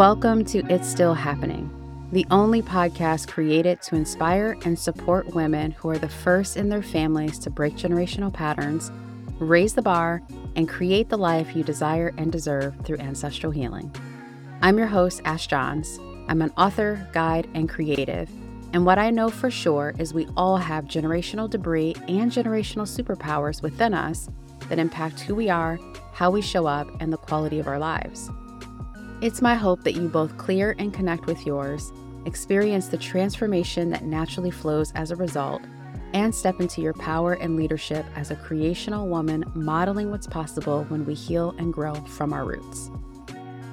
Welcome to It's Still Happening, the only podcast created to inspire and support women who are the first in their families to break generational patterns, raise the bar, and create the life you desire and deserve through ancestral healing. I'm your host, Ash Johns. I'm an author, guide, and creative. And what I know for sure is we all have generational debris and generational superpowers within us that impact who we are, how we show up, and the quality of our lives. It's my hope that you both clear and connect with yours, experience the transformation that naturally flows as a result, and step into your power and leadership as a creational woman modeling what's possible when we heal and grow from our roots.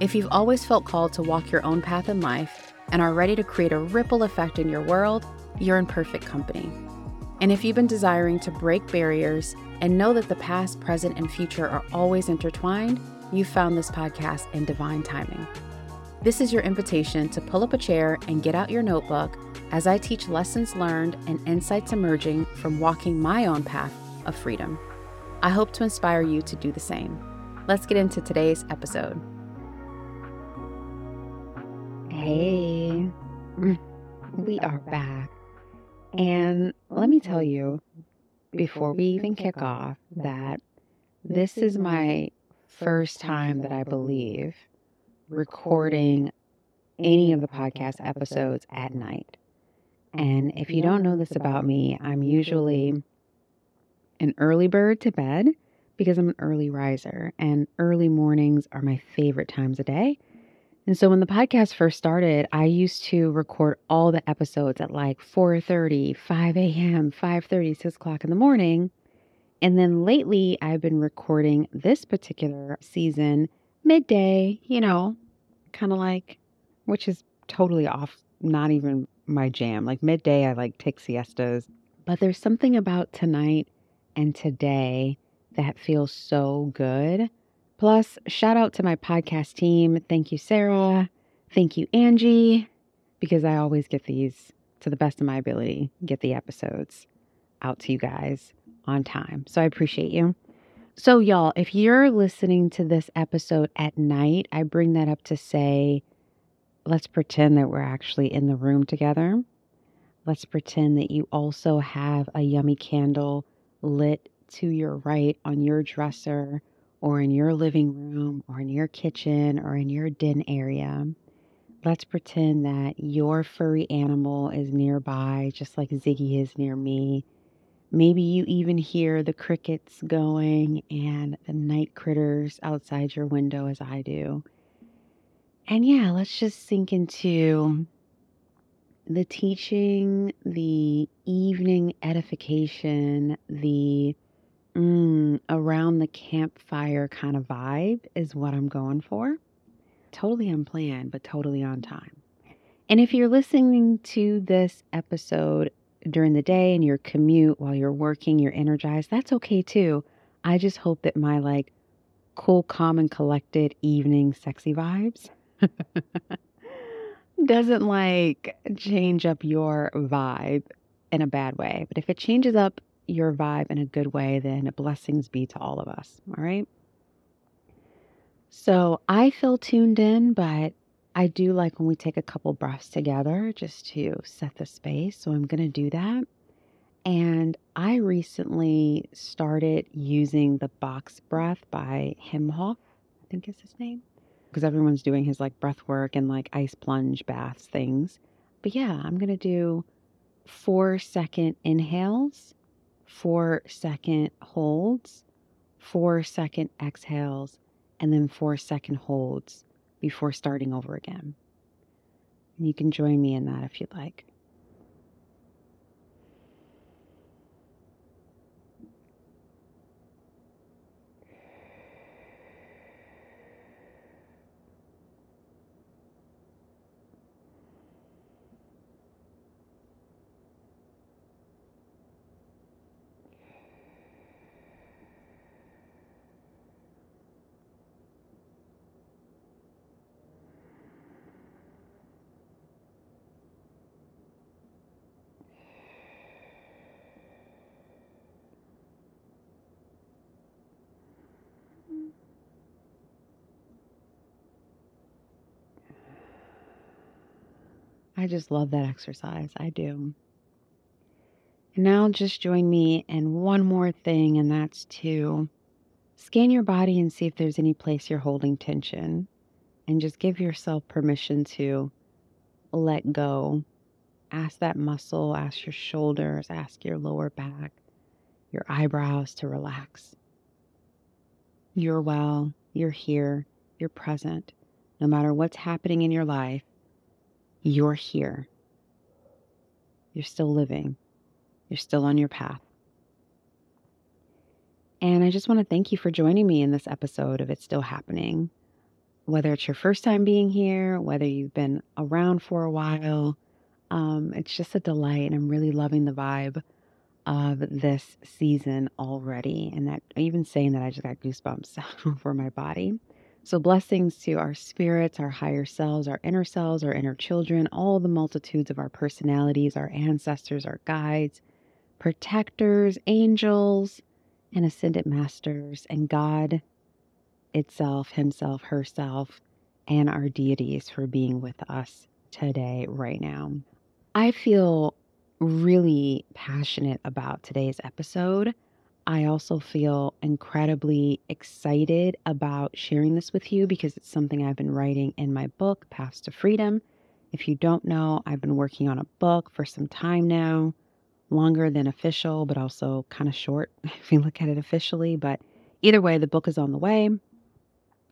If you've always felt called to walk your own path in life and are ready to create a ripple effect in your world, you're in perfect company. And if you've been desiring to break barriers and know that the past, present, and future are always intertwined, you found this podcast in divine timing. This is your invitation to pull up a chair and get out your notebook as I teach lessons learned and insights emerging from walking my own path of freedom. I hope to inspire you to do the same. Let's get into today's episode. Hey, we are back. And let me tell you, before we even kick off, that this is my first time that I believe recording any of the podcast episodes at night. And if you don't know this about me, I'm usually an early bird to bed because I'm an early riser, and early mornings are my favorite times of day. And so when the podcast first started, I used to record all the episodes at like 4:30, 5 a.m., 5:30, 6 o'clock in the morning. And then lately, I've been recording this particular season midday, you know, kind of like, which is totally off, not even my jam. Like midday, I like take siestas. But there's something about tonight and today that feels so good. Plus, shout out to my podcast team. Thank you, Sarah. Thank you, Angie, because I always get these to the best of my ability, get the episodes out to you guys on time. So I appreciate you. So, y'all, if you're listening to this episode at night, I bring that up to say, let's pretend that we're actually in the room together. Let's pretend that you also have a yummy candle lit to your right on your dresser or in your living room or in your kitchen or in your den area. Let's pretend that your furry animal is nearby, just like Ziggy is near me Maybe you even hear the crickets going and the night critters outside your window as I do. And yeah, let's just sink into the teaching, the evening edification, the mm, around the campfire kind of vibe is what I'm going for. Totally unplanned, but totally on time. And if you're listening to this episode during the day and your commute while you're working, you're energized, that's okay too. I just hope that my like cool, calm, and collected evening sexy vibes doesn't like change up your vibe in a bad way. But if it changes up your vibe in a good way, then blessings be to all of us. All right. So I feel tuned in, but I do like when we take a couple breaths together just to set the space. So I'm going to do that. And I recently started using the box breath by Wim Hof, I think is his name, because everyone's doing his like breath work and like ice plunge baths things. But yeah, I'm going to do four second inhales, four second holds, four second exhales, and then four second holds before starting over again. And you can join me in that if you'd like. I just love that exercise. I do. And now just join me in one more thing, and that's to scan your body and see if there's any place you're holding tension. And just give yourself permission to let go. Ask that muscle, ask your shoulders, ask your lower back, your eyebrows to relax. You're well, you're here, you're present. No matter what's happening in your life, you're here. You're still living. You're still on your path. And I just want to thank you for joining me in this episode of It's Still Happening. Whether it's your first time being here, whether you've been around for a while, um, it's just a delight. And I'm really loving the vibe of this season already. And that even saying that, I just got goosebumps for my body. So, blessings to our spirits, our higher selves, our inner selves, our inner children, all the multitudes of our personalities, our ancestors, our guides, protectors, angels, and ascended masters, and God itself, Himself, Herself, and our deities for being with us today, right now. I feel really passionate about today's episode I also feel incredibly excited about sharing this with you because it's something I've been writing in my book, Paths to Freedom. If you don't know, I've been working on a book for some time now, longer than official, but also kind of short if you look at it officially. But either way, the book is on the way.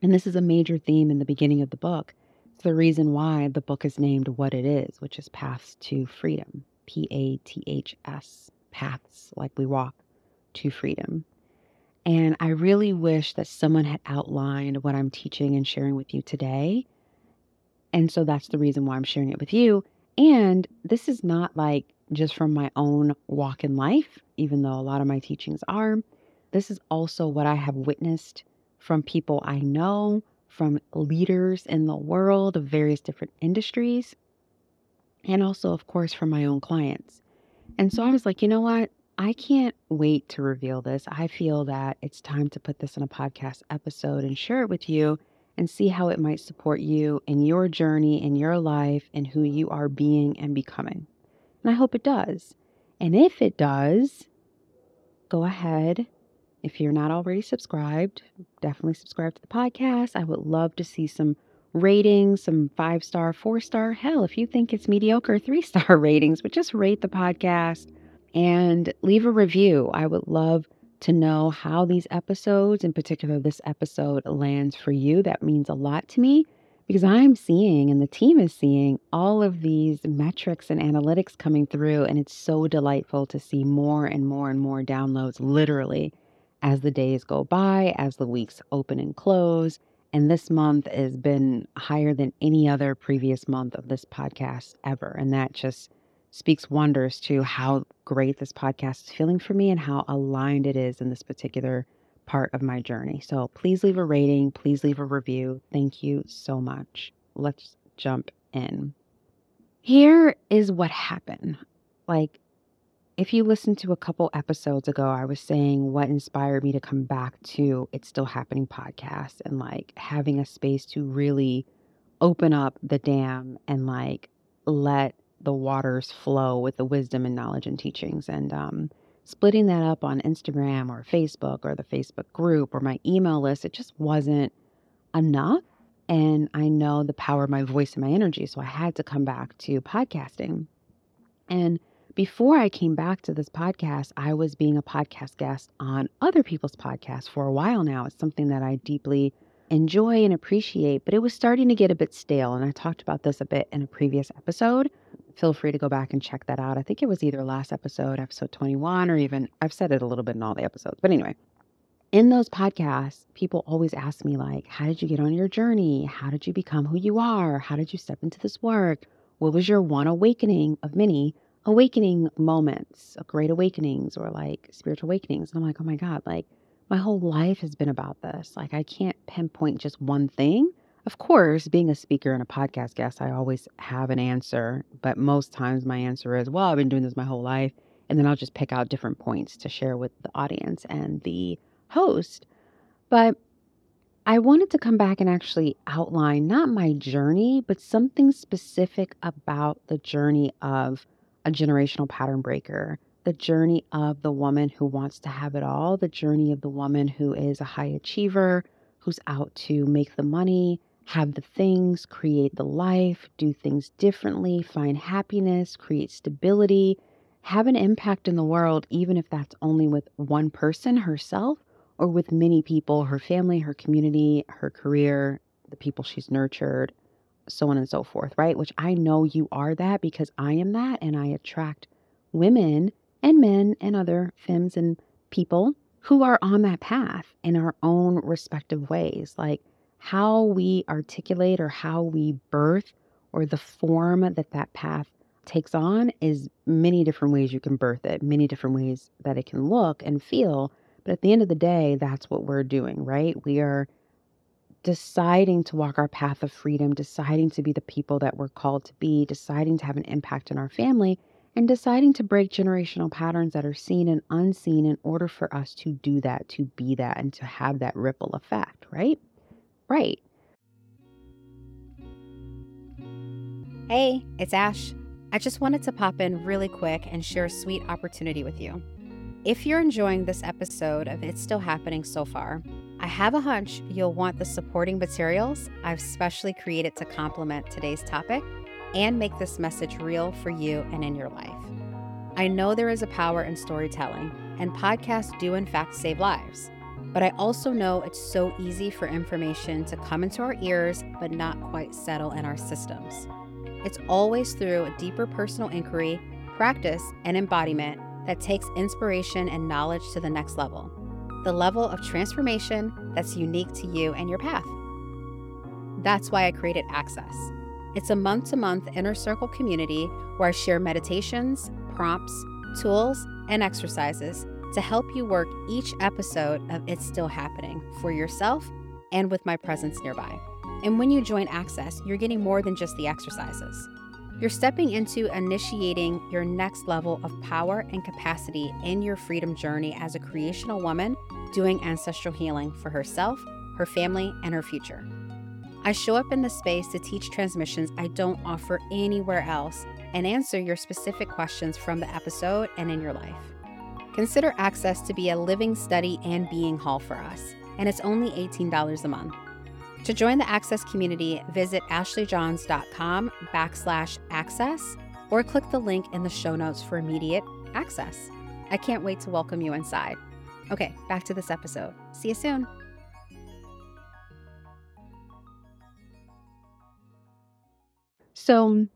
And this is a major theme in the beginning of the book. It's the reason why the book is named what it is, which is Paths to Freedom P A T H S, paths like we walk to freedom. And I really wish that someone had outlined what I'm teaching and sharing with you today. And so that's the reason why I'm sharing it with you. And this is not like just from my own walk in life, even though a lot of my teachings are. This is also what I have witnessed from people I know, from leaders in the world of various different industries, and also, of course, from my own clients. And so I was like, you know what? I can't wait to reveal this. I feel that it's time to put this in a podcast episode and share it with you and see how it might support you in your journey, in your life, and who you are being and becoming. And I hope it does. And if it does, go ahead. If you're not already subscribed, definitely subscribe to the podcast. I would love to see some ratings, some five star, four star. Hell, if you think it's mediocre, three star ratings, but just rate the podcast and leave a review. I would love to know how these episodes, in particular this episode, lands for you. That means a lot to me because I'm seeing and the team is seeing all of these metrics and analytics coming through. And it's so delightful to see more and more and more downloads literally as the days go by, as the weeks open and close. And this month has been higher than any other previous month of this podcast ever. And that just speaks wonders to how great this podcast is feeling for me and how aligned it is in this particular part of my journey. So please leave a rating, please leave a review. Thank you so much. Let's jump in. Here is what happened. Like, if you listened to a couple episodes ago, I was saying what inspired me to come back to It's Still Happening podcast and like having a space to really open up the dam and like let the waters flow with the wisdom and knowledge and teachings. And um, splitting that up on Instagram or Facebook or the Facebook group or my email list, it just wasn't enough. And I know the power of my voice and my energy. So I had to come back to podcasting. And before I came back to this podcast, I was being a podcast guest on other people's podcasts for a while now. It's something that I deeply enjoy and appreciate, but it was starting to get a bit stale. And I talked about this a bit in a previous episode feel free to go back and check that out. I think it was either last episode, episode 21, or even I've said it a little bit in all the episodes. But anyway, in those podcasts, people always ask me, like, how did you get on your journey? How did you become who you are? How did you step into this work? What was your one awakening of many awakening moments, uh, great awakenings, or like spiritual awakenings? And I'm like, oh my God, like, my whole life has been about this. Like, I can't pinpoint just one thing. Of course, being a speaker and a podcast guest, I always have an answer, but most times my answer is, well, I've been doing this my whole life. And then I'll just pick out different points to share with the audience and the host. But I wanted to come back and actually outline not my journey, but something specific about the journey of a generational pattern breaker, the journey of the woman who wants to have it all, the journey of the woman who is a high achiever, who's out to make the money, have the things, create the life, do things differently, find happiness, create stability, have an impact in the world, even if that's only with one person herself or with many people her family, her community, her career, the people she's nurtured, so on and so forth, right? Which I know you are that because I am that and I attract women and men and other femmes and people who are on that path in our own respective ways. Like how we articulate or how we birth or the form that that path takes on is many different ways you can birth it, many different ways that it can look and feel. But at the end of the day, that's what we're doing, right? We are deciding to walk our path of freedom, deciding to be the people that we're called to be, deciding to have an impact in our family, and deciding to break generational patterns that are seen and unseen in order for us to do that, to be that, and to have that ripple effect, right? Right. Hey, it's Ash. I just wanted to pop in really quick and share a sweet opportunity with you. If you're enjoying this episode of It's Still Happening so far, I have a hunch you'll want the supporting materials I've specially created to complement today's topic and make this message real for you and in your life. I know there is a power in storytelling, and podcasts do, in fact, save lives. But I also know it's so easy for information to come into our ears but not quite settle in our systems. It's always through a deeper personal inquiry, practice, and embodiment that takes inspiration and knowledge to the next level the level of transformation that's unique to you and your path. That's why I created Access. It's a month to month inner circle community where I share meditations, prompts, tools, and exercises to help you work each episode of It's Still Happening for yourself and with my presence nearby. And when you join Access, you're getting more than just the exercises. You're stepping into initiating your next level of power and capacity in your freedom journey as a creational woman doing ancestral healing for herself, her family, and her future. I show up in the space to teach transmissions I don't offer anywhere else and answer your specific questions from the episode and in your life. Consider access to be a living study and being hall for us, and it's only $18 a month. To join the Access community, visit ashleyjohns.com backslash access or click the link in the show notes for immediate access. I can't wait to welcome you inside. Okay, back to this episode. See you soon. So,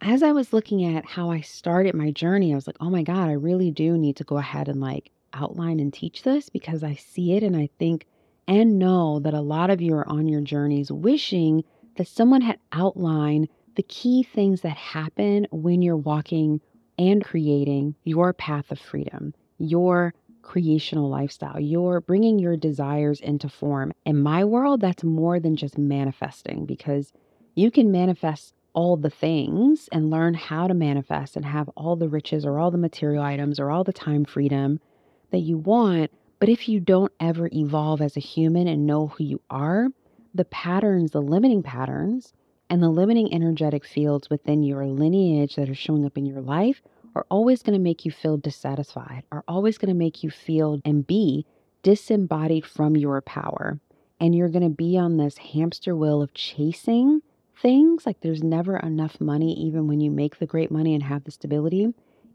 as I was looking at how I started my journey, I was like, oh my God, I really do need to go ahead and like outline and teach this because I see it and I think and know that a lot of you are on your journeys wishing that someone had outlined the key things that happen when you're walking and creating your path of freedom, your creational lifestyle. You're bringing your desires into form. In my world, that's more than just manifesting because you can manifest all the things and learn how to manifest and have all the riches or all the material items or all the time freedom that you want. But if you don't ever evolve as a human and know who you are, the patterns, the limiting patterns, and the limiting energetic fields within your lineage that are showing up in your life are always going to make you feel dissatisfied, are always going to make you feel and be disembodied from your power. And you're going to be on this hamster wheel of chasing things. Like there's never enough money, even when you make the great money and have the stability,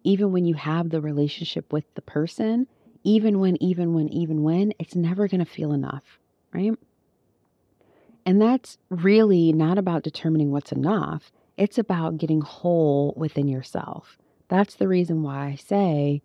even when you have the relationship with the person, even when, even when, even when, it's never going to feel enough, right? And that's really not about determining what's enough. It's about getting whole within yourself. That's the reason why I say,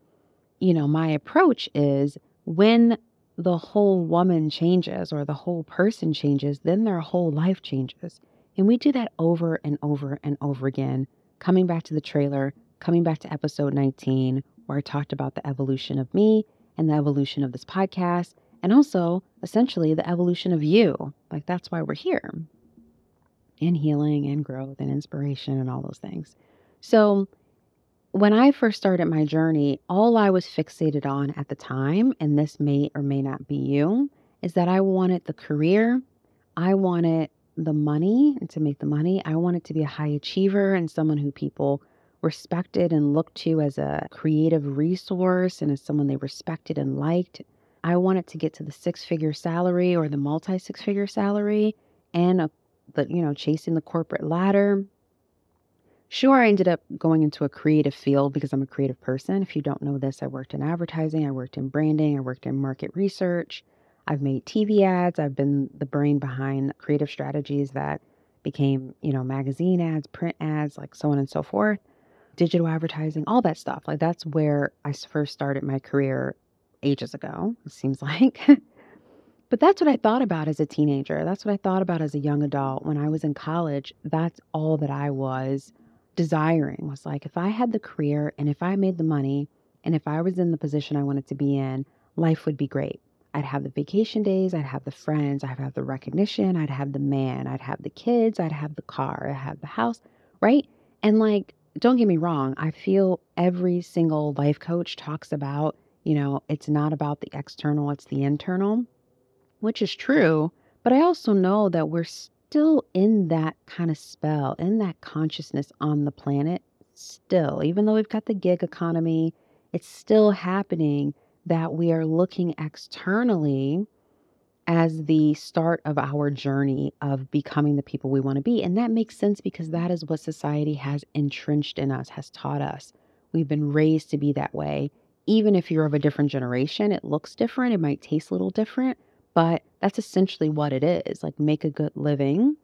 you know, my approach is when the whole woman changes or the whole person changes, then their whole life changes. And we do that over and over and over again. Coming back to the trailer, coming back to episode 19, where I talked about the evolution of me and the evolution of this podcast, and also essentially the evolution of you. Like that's why we're here. in healing and growth and inspiration and all those things. So when I first started my journey, all I was fixated on at the time, and this may or may not be you, is that I wanted the career, I wanted the money and to make the money. I wanted to be a high achiever and someone who people respected and looked to as a creative resource and as someone they respected and liked. I wanted to get to the six figure salary or the multi six figure salary and a, the you know chasing the corporate ladder. Sure, I ended up going into a creative field because I'm a creative person. If you don't know this, I worked in advertising, I worked in branding, I worked in market research. I've made TV ads, I've been the brain behind creative strategies that became, you know, magazine ads, print ads, like so on and so forth, digital advertising, all that stuff. Like that's where I first started my career ages ago, it seems like. but that's what I thought about as a teenager. That's what I thought about as a young adult when I was in college. That's all that I was desiring was like if I had the career and if I made the money and if I was in the position I wanted to be in, life would be great. I'd have the vacation days, I'd have the friends, I'd have the recognition, I'd have the man, I'd have the kids, I'd have the car, I'd have the house, right? And like, don't get me wrong, I feel every single life coach talks about, you know, it's not about the external, it's the internal, which is true. But I also know that we're still in that kind of spell, in that consciousness on the planet, still, even though we've got the gig economy, it's still happening that we are looking externally as the start of our journey of becoming the people we want to be. And that makes sense because that is what society has entrenched in us, has taught us. We've been raised to be that way. Even if you're of a different generation, it looks different, it might taste a little different, but that's essentially what it is. Like, make a good living,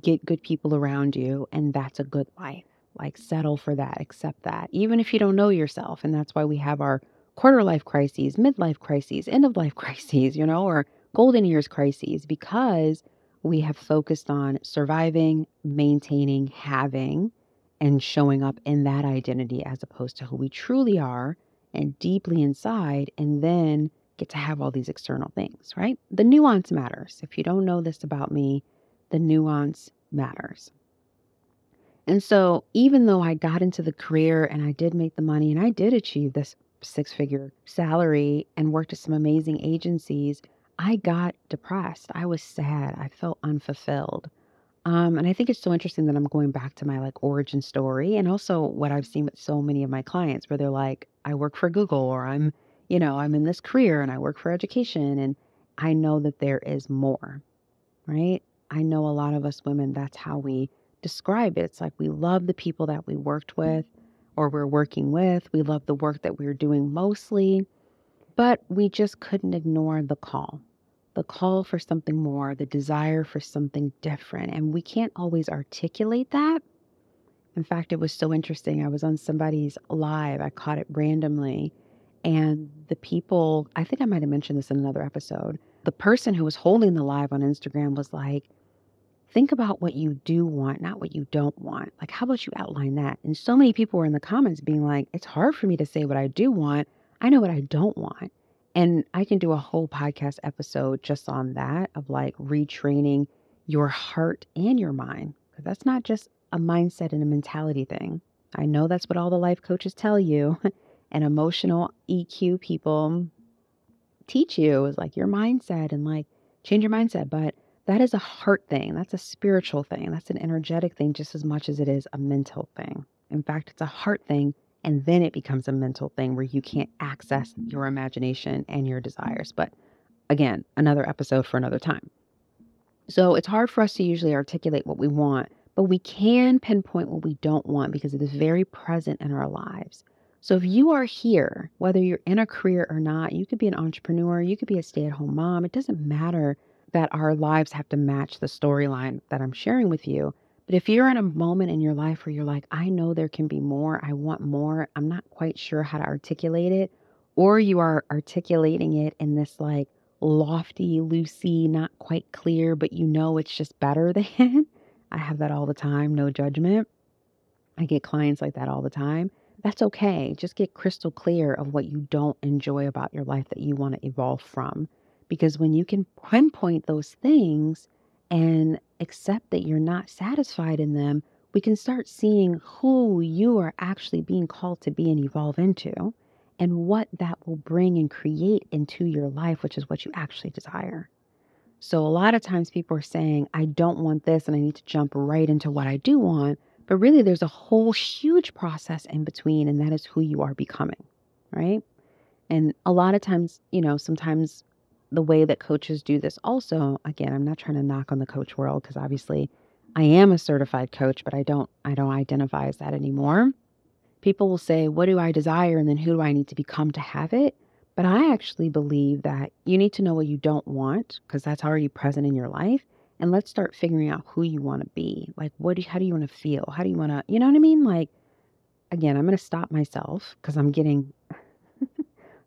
get good people around you, and that's a good life. Like, settle for that, accept that, even if you don't know yourself. And that's why we have our quarter life crises, midlife crises, end of life crises, you know, or golden years crises because we have focused on surviving, maintaining, having, and showing up in that identity as opposed to who we truly are and deeply inside, and then get to have all these external things, right? The nuance matters. If you don't know this about me, the nuance matters. And so, even though I got into the career and I did make the money and I did achieve this six figure salary and worked at some amazing agencies, I got depressed. I was sad. I felt unfulfilled. Um, and I think it's so interesting that I'm going back to my like origin story and also what I've seen with so many of my clients where they're like, I work for Google or I'm, you know, I'm in this career and I work for education. And I know that there is more, right? I know a lot of us women, that's how we describe it. It's like we love the people that we worked with or we're working with. We love the work that we're doing mostly, but we just couldn't ignore the call the call for something more, the desire for something different. And we can't always articulate that. In fact, it was so interesting. I was on somebody's live, I caught it randomly. And the people, I think I might have mentioned this in another episode. The person who was holding the live on Instagram was like, think about what you do want, not what you don't want. Like, how about you outline that? And so many people were in the comments being like, it's hard for me to say what I do want. I know what I don't want. And I can do a whole podcast episode just on that of like retraining your heart and your mind. Because that's not just a mindset and a mentality thing. I know that's what all the life coaches tell you and emotional EQ people teach you is like your mindset and like change your mindset. But that is a heart thing. That's a spiritual thing. That's an energetic thing just as much as it is a mental thing. In fact, it's a heart thing. And then it becomes a mental thing where you can't access your imagination and your desires. But again, another episode for another time. So it's hard for us to usually articulate what we want, but we can pinpoint what we don't want because it is very present in our lives. So if you are here, whether you're in a career or not, you could be an entrepreneur, you could be a stay at home mom, it doesn't matter that our lives have to match the storyline that I'm sharing with you. But if you're in a moment in your life where you're like, I know there can be more, I want more, I'm not quite sure how to articulate it, or you are articulating it in this like lofty, loosey, not quite clear, but you know it's just better than. I have that all the time, no judgment. I get clients like that all the time. That's okay. Just get crystal clear of what you don't enjoy about your life that you want to evolve from. Because when you can pinpoint those things and accept that you're not satisfied in them, we can start seeing who you are actually being called to be and evolve into. and what that will bring and create into your life, which is what you actually desire. So, a lot of times people are saying, I don't want this and I need to jump right into what I do want. But really, there's a whole huge process in between, and that is who you are becoming, right? And a lot of times, you know, sometimes the way that coaches do this also, again, I'm not trying to knock on the coach world because obviously I am a certified coach, but I don't I don't identify as that anymore. People will say, "What do I desire?" and then who do I need to become to have it? But I actually believe that you need to know what you don't want because that's already present in your life and let's start figuring out who you want to be. Like what do, you, how do you want to feel? How do you want to, you know what I mean? Like again, I'm going to stop myself cuz I'm getting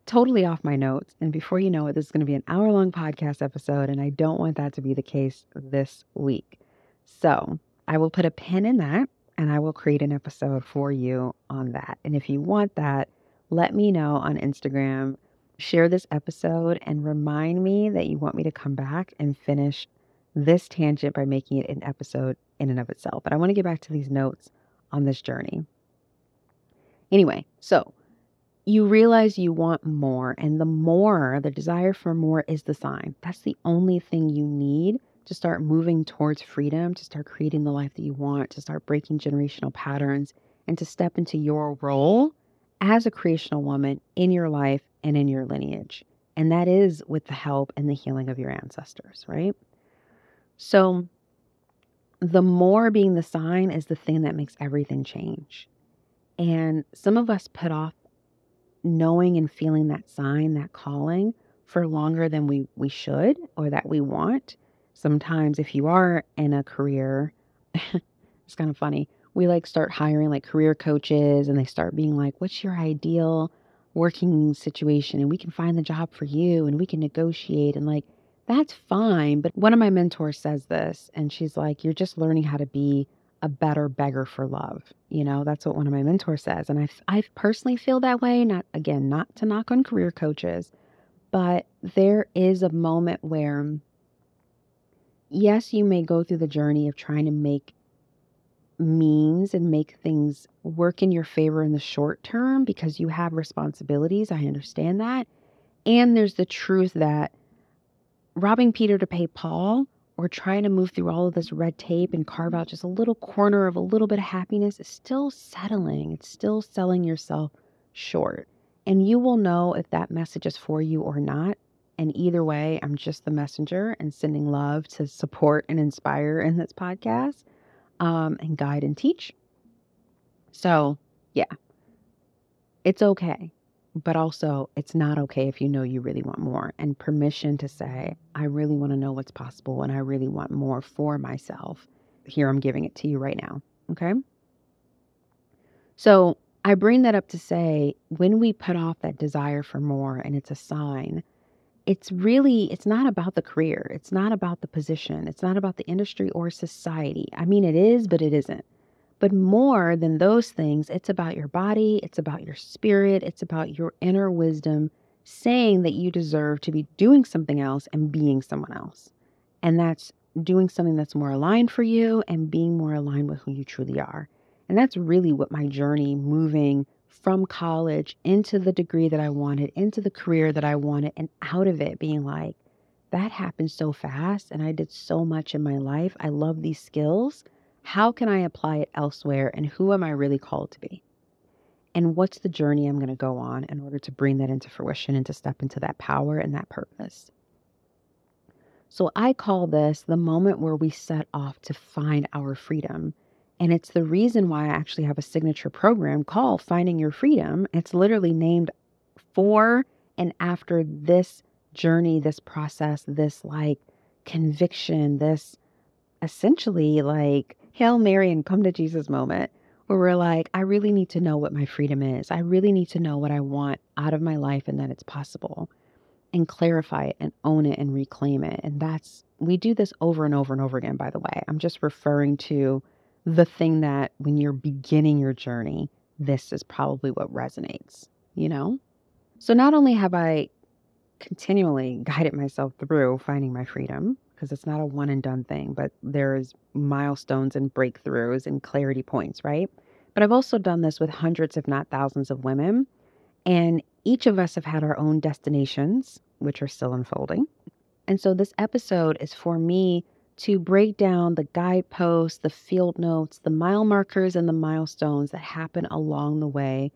totally off my notes and before you know it this is going to be an hour long podcast episode and I don't want that to be the case this week. So I will put a pin in that and I will create an episode for you on that. And if you want that, let me know on Instagram. Share this episode and remind me that you want me to come back and finish this tangent by making it an episode in and of itself. But I want to get back to these notes on this journey. Anyway, so you realize you want more, and the more, the desire for more is the sign. That's the only thing you need to start moving towards freedom, to start creating the life that you want, to start breaking generational patterns, and to step into your role as a creational woman in your life and in your lineage. And that is with the help and the healing of your ancestors, right? So, the more being the sign is the thing that makes everything change. And some of us put off knowing and feeling that sign, that calling for longer than we, we should or that we want sometimes if you are in a career, it's kind of funny. We like start hiring like career coaches and they start being like, what's your ideal working situation? And we can find the job for you and we can negotiate and like, that's fine. But one of my mentors says this and she's like, you're just learning how to be a better beggar for love. You know, that's what one of my mentors says. And I, I personally feel that way. Not, again, not to knock on career coaches, but there is a moment where yes, you may go through the journey of trying to make means and make things work in your favor in the short term because you have responsibilities. I understand that. And there's the truth that robbing Peter to pay Paul or trying to move through all of this red tape and carve out just a little corner of a little bit of happiness is still settling. It's still selling yourself short. And you will know if that message is for you or not and either way, I'm just the messenger and sending love to support and inspire in this podcast um, and guide and teach. So, yeah, it's okay. But also, it's not okay if you know you really want more and permission to say, I really want to know what's possible and I really want more for myself. Here, I'm giving it to you right now. Okay. So, I bring that up to say when we put off that desire for more and it's a sign it's really it's not about the career it's not about the position it's not about the industry or society i mean it is but it isn't but more than those things it's about your body it's about your spirit it's about your inner wisdom saying that you deserve to be doing something else and being someone else and that's doing something that's more aligned for you and being more aligned with who you truly are and that's really what my journey moving from college into the degree that I wanted, into the career that I wanted, and out of it being like, that happened so fast and I did so much in my life. I love these skills. How can I apply it elsewhere? And who am I really called to be? And what's the journey I'm going to go on in order to bring that into fruition and to step into that power and that purpose? So I call this the moment where we set off to find our freedom and it's the reason why I actually have a signature program called Finding Your Freedom. It's literally named for and after this journey, this process, this like conviction, this essentially like Hail Mary and come to Jesus moment where we're like, I really need to know what my freedom is. I really need to know what I want out of my life and that it's possible and clarify it and own it and reclaim it. And that's, we do this over and over and over again, by the way. I'm just referring to the thing that when you're beginning your journey, this is probably what resonates, you know? So not only have I continually guided myself through finding my freedom, because it's not a one and done thing, but there's milestones and breakthroughs and clarity points, right? But I've also done this with hundreds, if not thousands, of women. And each of us have had our own destinations, which are still unfolding. And so this episode is for me to break down the guideposts, the field notes, the mile markers, and the milestones that happen along the way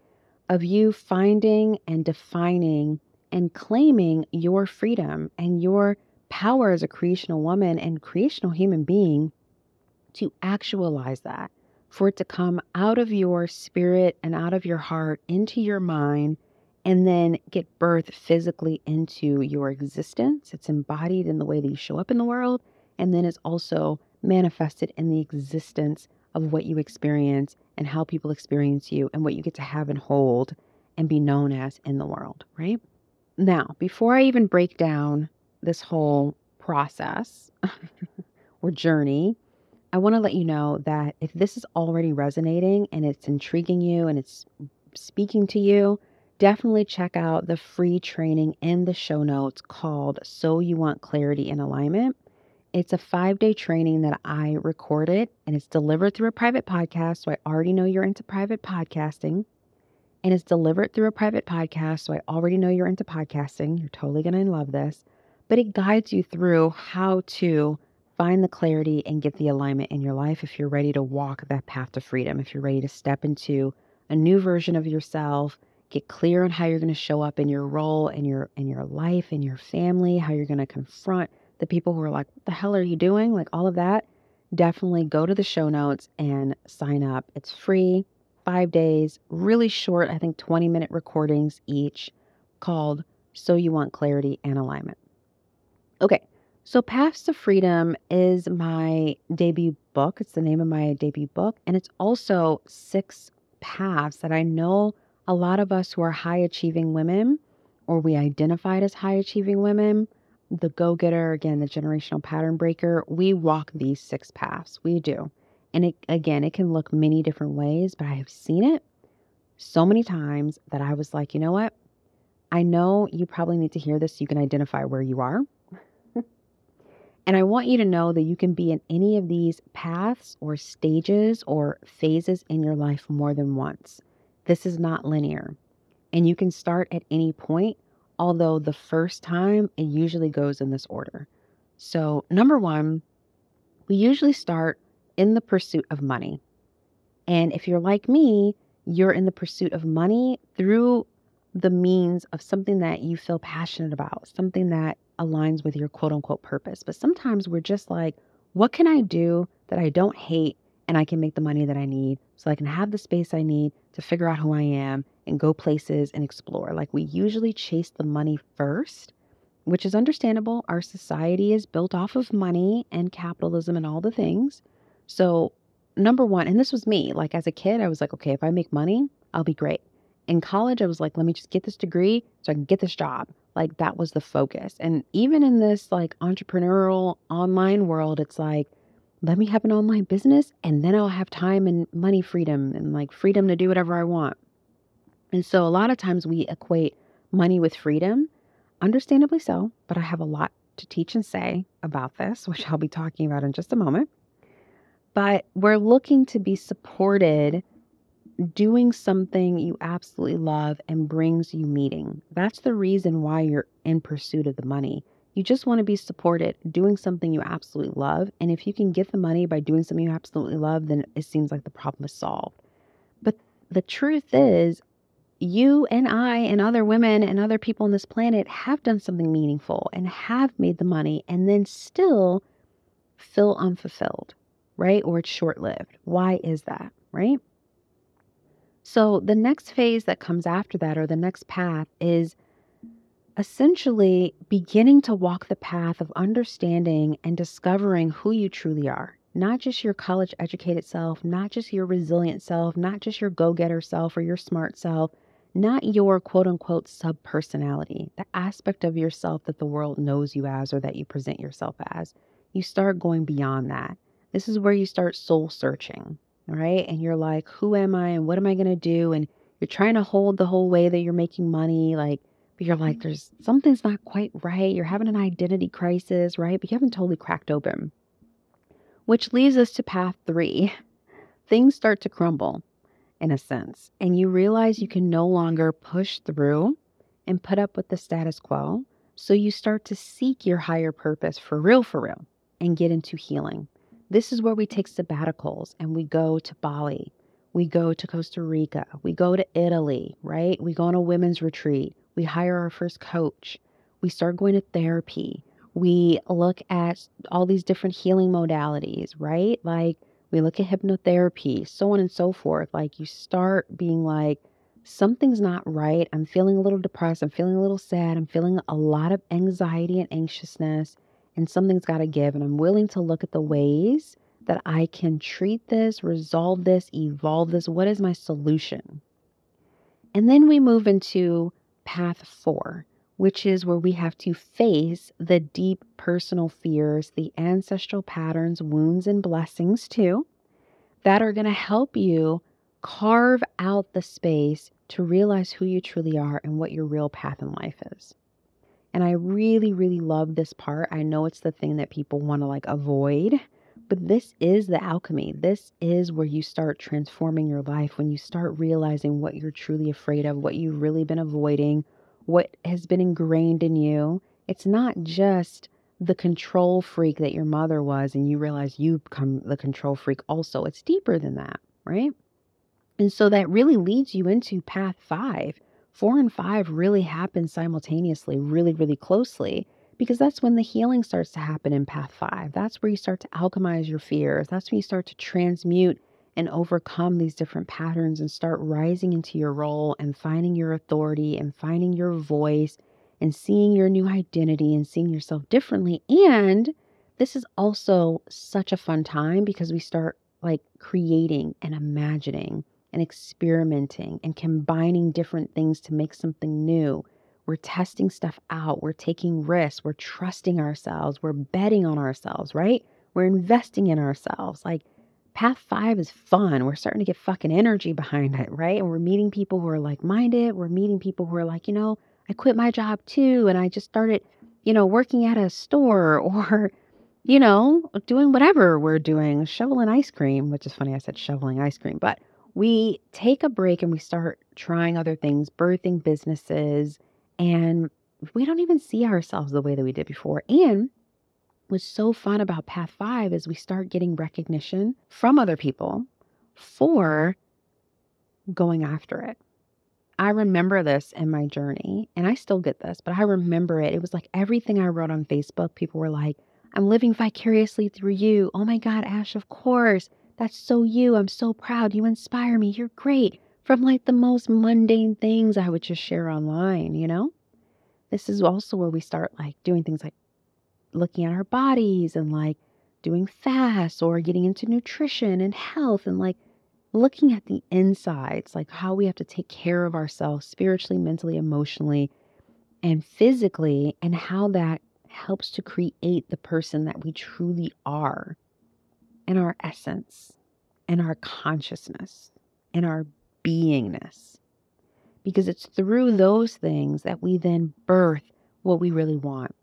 of you finding and defining and claiming your freedom and your power as a creational woman and creational human being to actualize that, for it to come out of your spirit and out of your heart into your mind and then get birth physically into your existence. It's embodied in the way that you show up in the world, and then it's also manifested in the existence of what you experience and how people experience you and what you get to have and hold and be known as in the world, right? Now, before I even break down this whole process or journey, I want to let you know that if this is already resonating and it's intriguing you and it's speaking to you, definitely check out the free training in the show notes called So You Want Clarity and Alignment. It's a five day training that I recorded and it's delivered through a private podcast. So I already know you're into private podcasting. And it's delivered through a private podcast. So I already know you're into podcasting. You're totally going to love this. But it guides you through how to find the clarity and get the alignment in your life if you're ready to walk that path to freedom, if you're ready to step into a new version of yourself, get clear on how you're going to show up in your role in your in your life, in your family, how you're going to confront the people who are like, what the hell are you doing? Like all of that, definitely go to the show notes and sign up. It's free, five days, really short, I think 20 minute recordings each called So You Want Clarity and Alignment. Okay, so, Paths to Freedom is my debut book. It's the name of my debut book. And it's also six paths that I know a lot of us who are high achieving women or we identified as high achieving women, the go getter, again, the generational pattern breaker, we walk these six paths. We do. And it, again, it can look many different ways, but I have seen it so many times that I was like, you know what? I know you probably need to hear this so you can identify where you are and I want you to know that you can be in any of these paths or stages or phases in your life more than once. This is not linear. And you can start at any point, although the first time it usually goes in this order. So, number one, we usually start in the pursuit of money. And if you're like me, you're in the pursuit of money through the means of something that you feel passionate about, something that aligns with your quote unquote purpose. But sometimes we're just like, what can I do that I don't hate and I can make the money that I need so I can have the space I need to figure out who I am and go places and explore? Like we usually chase the money first, which is understandable. Our society is built off of money and capitalism and all the things. So, number one, and this was me, like as a kid, I was like, okay, if I make money, I'll be great. In college, I was like, let me just get this degree so I can get this job. Like that was the focus. And even in this like entrepreneurial online world, it's like, let me have an online business and then I'll have time and money freedom and like freedom to do whatever I want. And so a lot of times we equate money with freedom, understandably so, but I have a lot to teach and say about this, which I'll be talking about in just a moment. But we're looking to be supported doing something you absolutely love and brings you meaning. That's the reason why you're in pursuit of the money. You just want to be supported doing something you absolutely love. And if you can get the money by doing something you absolutely love, then it seems like the problem is solved. But the truth is, you and I and other women and other people on this planet have done something meaningful and have made the money and then still feel unfulfilled, right? Or it's short lived. Why is that, right? So the next phase that comes after that, or the next path, is essentially beginning to walk the path of understanding and discovering who you truly are. Not just your college educated self, not just your resilient self, not just your go getter self or your smart self, not your quote unquote sub personality, the aspect of yourself that the world knows you as or that you present yourself as. You start going beyond that. This is where you start soul searching right? And you're like, who am I and what am I going to do? And you're trying to hold the whole way that you're making money. Like, but you're like, mm-hmm. there's something's not quite right. You're having an identity crisis, right? But you haven't totally cracked open. Which leads us to path three. Things start to crumble in a sense, and you realize you can no longer push through and put up with the status quo. So you start to seek your higher purpose for real, for real, and get into healing. This is where we take sabbaticals and we go to Bali. We go to Costa Rica. We go to Italy, right? We go on a women's retreat. We hire our first coach. We start going to therapy. We look at all these different healing modalities, right? Like we look at hypnotherapy, so on and so forth. Like you start being like, something's not right. I'm feeling a little depressed. I'm feeling a little sad. I'm feeling a lot of anxiety and anxiousness, and something's got to give. And I'm willing to look at the ways that I can treat this, resolve this, evolve this. What is my solution? And then we move into path four, which is where we have to face the deep personal fears, the ancestral patterns, wounds, and blessings too, that are going to help you carve out the space to realize who you truly are and what your real path in life is. And I really, really love this part. I know it's the thing that people want to like avoid, but this is the alchemy. This is where you start transforming your life when you start realizing what you're truly afraid of, what you've really been avoiding, what has been ingrained in you. It's not just the control freak that your mother was, and you realize you become the control freak also. It's deeper than that, right? And so that really leads you into path five. Four and five really happen simultaneously, really, really closely, because that's when the healing starts to happen in path five. That's where you start to alchemize your fears. That's when you start to transmute and overcome these different patterns and start rising into your role and finding your authority and finding your voice and seeing your new identity and seeing yourself differently. And this is also such a fun time because we start like creating and imagining and experimenting and combining different things to make something new. We're testing stuff out. We're taking risks. We're trusting ourselves. We're betting on ourselves, right? We're investing in ourselves. Like path five is fun. We're starting to get fucking energy behind it, right? And we're meeting people who are like minded. We're meeting people who are like, you know, I quit my job too. And I just started, you know, working at a store or, you know, doing whatever we're doing, shoveling ice cream, which is funny. I said shoveling ice cream, but we take a break and we start trying other things, birthing businesses, and we don't even see ourselves the way that we did before. And what's so fun about Path 5 is we start getting recognition from other people for going after it. I remember this in my journey, and I still get this, but I remember it. It was like everything I wrote on Facebook, people were like, I'm living vicariously through you. Oh my God, Ash, of course. That's so you. I'm so proud. You inspire me. You're great. From like the most mundane things I would just share online, you know? This is also where we start like doing things like looking at our bodies and like doing fasts or getting into nutrition and health and like looking at the insides, like how we have to take care of ourselves spiritually, mentally, emotionally, and physically, and how that helps to create the person that we truly are in our essence, in our consciousness, in our beingness. Because it's through those things that we then birth what we really want,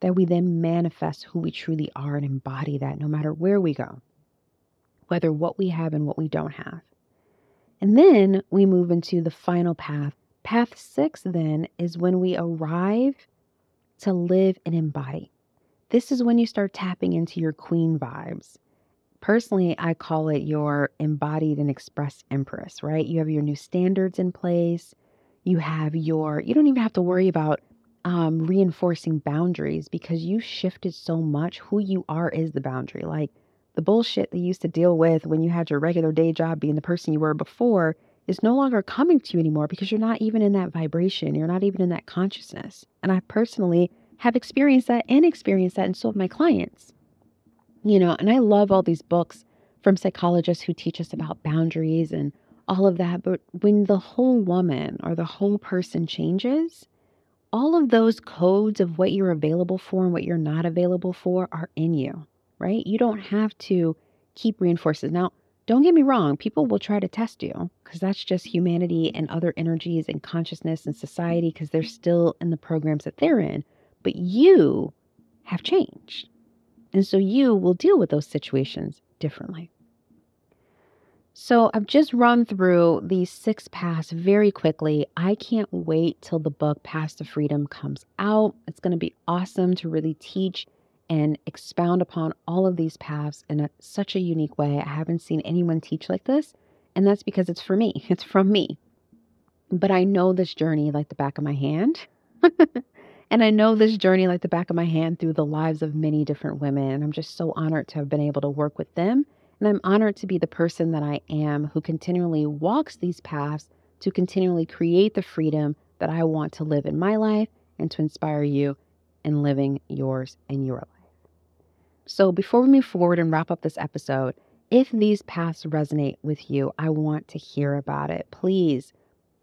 that we then manifest who we truly are and embody that no matter where we go, whether what we have and what we don't have. And then we move into the final path. Path six, then, is when we arrive to live and embody. This is when you start tapping into your queen vibes. Personally, I call it your embodied and expressed empress, right? You have your new standards in place. You have your, you don't even have to worry about um, reinforcing boundaries because you shifted so much. Who you are is the boundary. Like the bullshit that you used to deal with when you had your regular day job being the person you were before is no longer coming to you anymore because you're not even in that vibration. You're not even in that consciousness. And I personally have experienced that and experienced that, and so have my clients you know, and I love all these books from psychologists who teach us about boundaries and all of that. But when the whole woman or the whole person changes, all of those codes of what you're available for and what you're not available for are in you, right? You don't have to keep reinforces. Now, don't get me wrong, people will try to test you because that's just humanity and other energies and consciousness and society because they're still in the programs that they're in. But you have changed. And so you will deal with those situations differently. So I've just run through these six paths very quickly. I can't wait till the book Paths to Freedom comes out. It's going to be awesome to really teach and expound upon all of these paths in a, such a unique way. I haven't seen anyone teach like this, and that's because it's for me. It's from me. But I know this journey like the back of my hand. and I know this journey like the back of my hand through the lives of many different women. And I'm just so honored to have been able to work with them and I'm honored to be the person that I am who continually walks these paths to continually create the freedom that I want to live in my life and to inspire you in living yours in your life. So, before we move forward and wrap up this episode, if these paths resonate with you, I want to hear about it. Please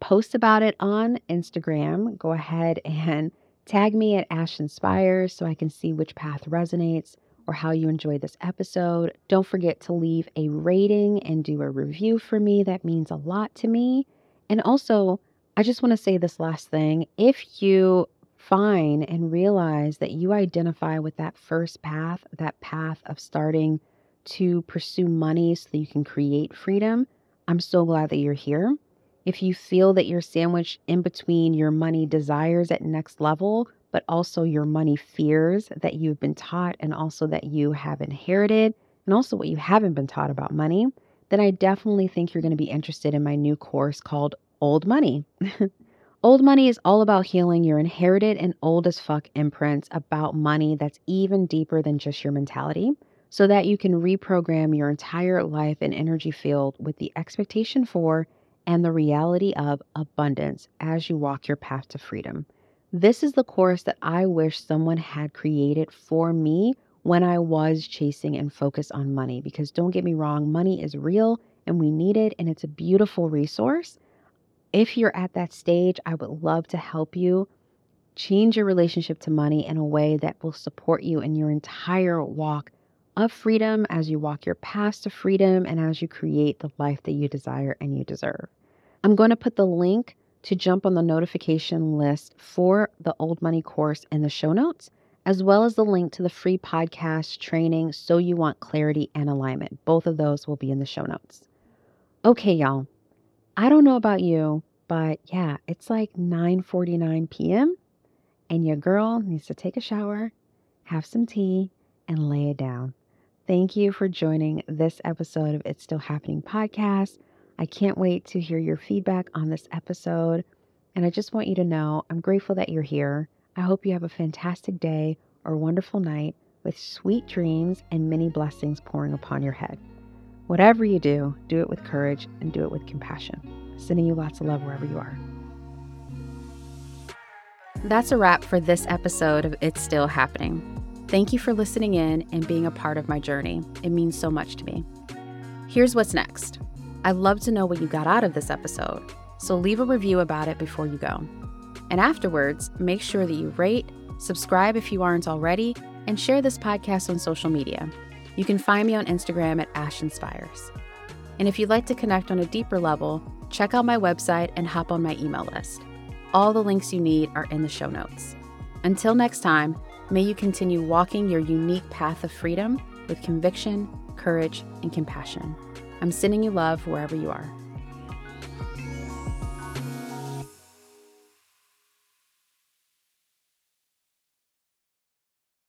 post about it on Instagram. Go ahead and tag me at Ash Inspires so I can see which path resonates or how you enjoyed this episode. Don't forget to leave a rating and do a review for me. That means a lot to me. And also, I just want to say this last thing. If you find and realize that you identify with that first path, that path of starting to pursue money so that you can create freedom, I'm so glad that you're here. If you feel that you're sandwiched in between your money desires at next level but also your money fears that you've been taught and also that you have inherited, and also what you haven't been taught about money, then I definitely think you're going to be interested in my new course called Old Money. old Money is all about healing your inherited and old as fuck imprints about money that's even deeper than just your mentality so that you can reprogram your entire life and energy field with the expectation for and the reality of abundance as you walk your path to freedom. This is the course that I wish someone had created for me when I was chasing and focused on money. Because don't get me wrong, money is real and we need it, and it's a beautiful resource. If you're at that stage, I would love to help you change your relationship to money in a way that will support you in your entire walk of freedom as you walk your path to freedom and as you create the life that you desire and you deserve. I'm going to put the link to jump on the notification list for the Old Money course in the show notes, as well as the link to the free podcast training So You Want Clarity and Alignment. Both of those will be in the show notes. Okay, y'all. I don't know about you, but yeah, it's like 9:49 p.m. and your girl needs to take a shower, have some tea, and lay it down. Thank you for joining this episode of It's Still Happening podcast. I can't wait to hear your feedback on this episode. And I just want you to know I'm grateful that you're here. I hope you have a fantastic day or wonderful night with sweet dreams and many blessings pouring upon your head. Whatever you do, do it with courage and do it with compassion. Sending you lots of love wherever you are. That's a wrap for this episode of It's Still Happening. Thank you for listening in and being a part of my journey. It means so much to me. Here's what's next. I'd love to know what you got out of this episode, so leave a review about it before you go. And afterwards, make sure that you rate, subscribe if you aren't already, and share this podcast on social media. You can find me on Instagram at Ash Inspires. And if you'd like to connect on a deeper level, check out my website and hop on my email list. All the links you need are in the show notes. Until next time, may you continue walking your unique path of freedom with conviction, courage, and compassion. I'm sending you love wherever you are.